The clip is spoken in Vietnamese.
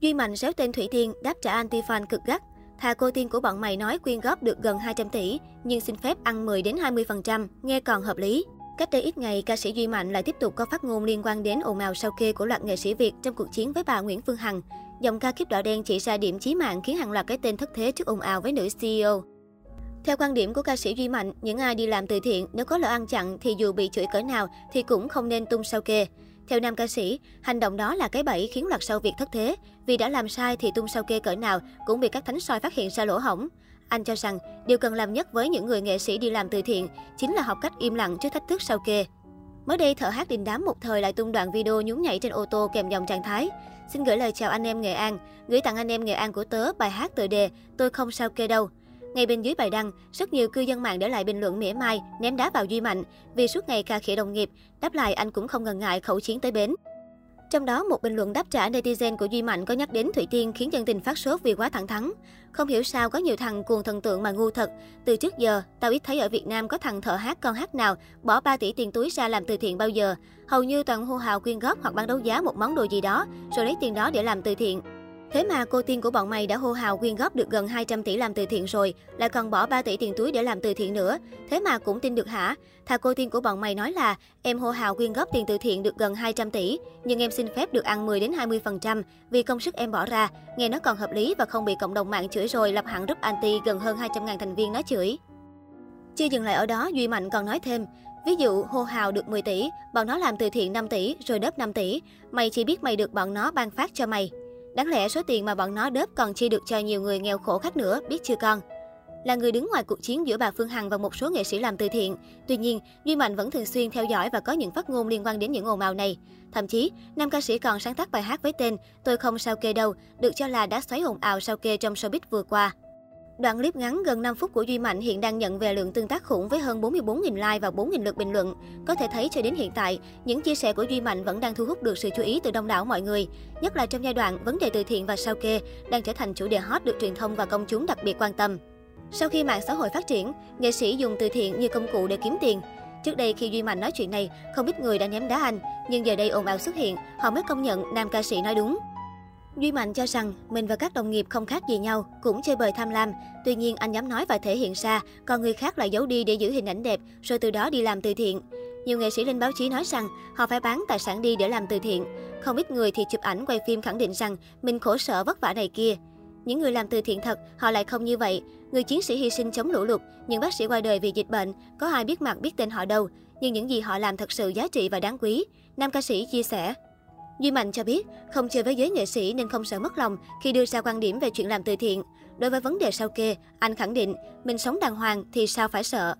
Duy Mạnh xéo tên Thủy Tiên đáp trả anti-fan cực gắt. Thà cô tiên của bọn mày nói quyên góp được gần 200 tỷ, nhưng xin phép ăn 10 đến 20%, nghe còn hợp lý. Cách đây ít ngày, ca sĩ Duy Mạnh lại tiếp tục có phát ngôn liên quan đến ồn ào sau kê của loạt nghệ sĩ Việt trong cuộc chiến với bà Nguyễn Phương Hằng. Dòng ca kiếp đỏ đen chỉ ra điểm chí mạng khiến hàng loạt cái tên thất thế trước ồn ào với nữ CEO. Theo quan điểm của ca sĩ Duy Mạnh, những ai đi làm từ thiện nếu có lỡ ăn chặn thì dù bị chửi cỡ nào thì cũng không nên tung sao kê. Theo nam ca sĩ, hành động đó là cái bẫy khiến loạt sau việc thất thế. Vì đã làm sai thì tung sao kê cỡ nào cũng bị các thánh soi phát hiện ra lỗ hỏng. Anh cho rằng, điều cần làm nhất với những người nghệ sĩ đi làm từ thiện chính là học cách im lặng trước thách thức sao kê. Mới đây, thợ hát đình đám một thời lại tung đoạn video nhún nhảy trên ô tô kèm dòng trạng thái. Xin gửi lời chào anh em Nghệ An, gửi tặng anh em Nghệ An của tớ bài hát tựa đề Tôi không sao kê đâu. Ngay bên dưới bài đăng, rất nhiều cư dân mạng để lại bình luận mỉa mai, ném đá vào Duy Mạnh vì suốt ngày cà khịa đồng nghiệp, đáp lại anh cũng không ngần ngại khẩu chiến tới bến. Trong đó, một bình luận đáp trả netizen của Duy Mạnh có nhắc đến Thủy Tiên khiến dân tình phát sốt vì quá thẳng thắn. Không hiểu sao có nhiều thằng cuồng thần tượng mà ngu thật. Từ trước giờ, tao ít thấy ở Việt Nam có thằng thợ hát con hát nào bỏ 3 tỷ tiền túi ra làm từ thiện bao giờ. Hầu như toàn hô hào quyên góp hoặc bán đấu giá một món đồ gì đó, rồi lấy tiền đó để làm từ thiện. Thế mà cô tiên của bọn mày đã hô hào quyên góp được gần 200 tỷ làm từ thiện rồi, lại còn bỏ 3 tỷ tiền túi để làm từ thiện nữa. Thế mà cũng tin được hả? Thà cô tiên của bọn mày nói là em hô hào quyên góp tiền từ thiện được gần 200 tỷ, nhưng em xin phép được ăn 10 đến 20% vì công sức em bỏ ra. Nghe nó còn hợp lý và không bị cộng đồng mạng chửi rồi lập hẳn group anti gần hơn 200.000 thành viên nó chửi. Chưa dừng lại ở đó, Duy Mạnh còn nói thêm, Ví dụ, hô hào được 10 tỷ, bọn nó làm từ thiện 5 tỷ, rồi đớp 5 tỷ. Mày chỉ biết mày được bọn nó ban phát cho mày. Đáng lẽ số tiền mà bọn nó đớp còn chi được cho nhiều người nghèo khổ khác nữa, biết chưa con? Là người đứng ngoài cuộc chiến giữa bà Phương Hằng và một số nghệ sĩ làm từ thiện. Tuy nhiên, Duy Mạnh vẫn thường xuyên theo dõi và có những phát ngôn liên quan đến những ồn ào này. Thậm chí, nam ca sĩ còn sáng tác bài hát với tên Tôi không sao kê đâu, được cho là đã xoáy ồn ào sao kê trong showbiz vừa qua. Đoạn clip ngắn gần 5 phút của Duy Mạnh hiện đang nhận về lượng tương tác khủng với hơn 44.000 like và 4.000 lượt bình luận. Có thể thấy cho đến hiện tại, những chia sẻ của Duy Mạnh vẫn đang thu hút được sự chú ý từ đông đảo mọi người. Nhất là trong giai đoạn vấn đề từ thiện và sao kê đang trở thành chủ đề hot được truyền thông và công chúng đặc biệt quan tâm. Sau khi mạng xã hội phát triển, nghệ sĩ dùng từ thiện như công cụ để kiếm tiền. Trước đây khi Duy Mạnh nói chuyện này, không ít người đã ném đá anh, nhưng giờ đây ồn ào xuất hiện, họ mới công nhận nam ca sĩ nói đúng. Duy Mạnh cho rằng mình và các đồng nghiệp không khác gì nhau, cũng chơi bời tham lam. Tuy nhiên anh dám nói và thể hiện ra, còn người khác lại giấu đi để giữ hình ảnh đẹp, rồi từ đó đi làm từ thiện. Nhiều nghệ sĩ lên báo chí nói rằng họ phải bán tài sản đi để làm từ thiện. Không ít người thì chụp ảnh quay phim khẳng định rằng mình khổ sở vất vả này kia. Những người làm từ thiện thật, họ lại không như vậy. Người chiến sĩ hy sinh chống lũ lụt, những bác sĩ qua đời vì dịch bệnh, có ai biết mặt biết tên họ đâu. Nhưng những gì họ làm thật sự giá trị và đáng quý. Nam ca sĩ chia sẻ. Duy Mạnh cho biết, không chơi với giới nghệ sĩ nên không sợ mất lòng khi đưa ra quan điểm về chuyện làm từ thiện. Đối với vấn đề sao kê, anh khẳng định, mình sống đàng hoàng thì sao phải sợ.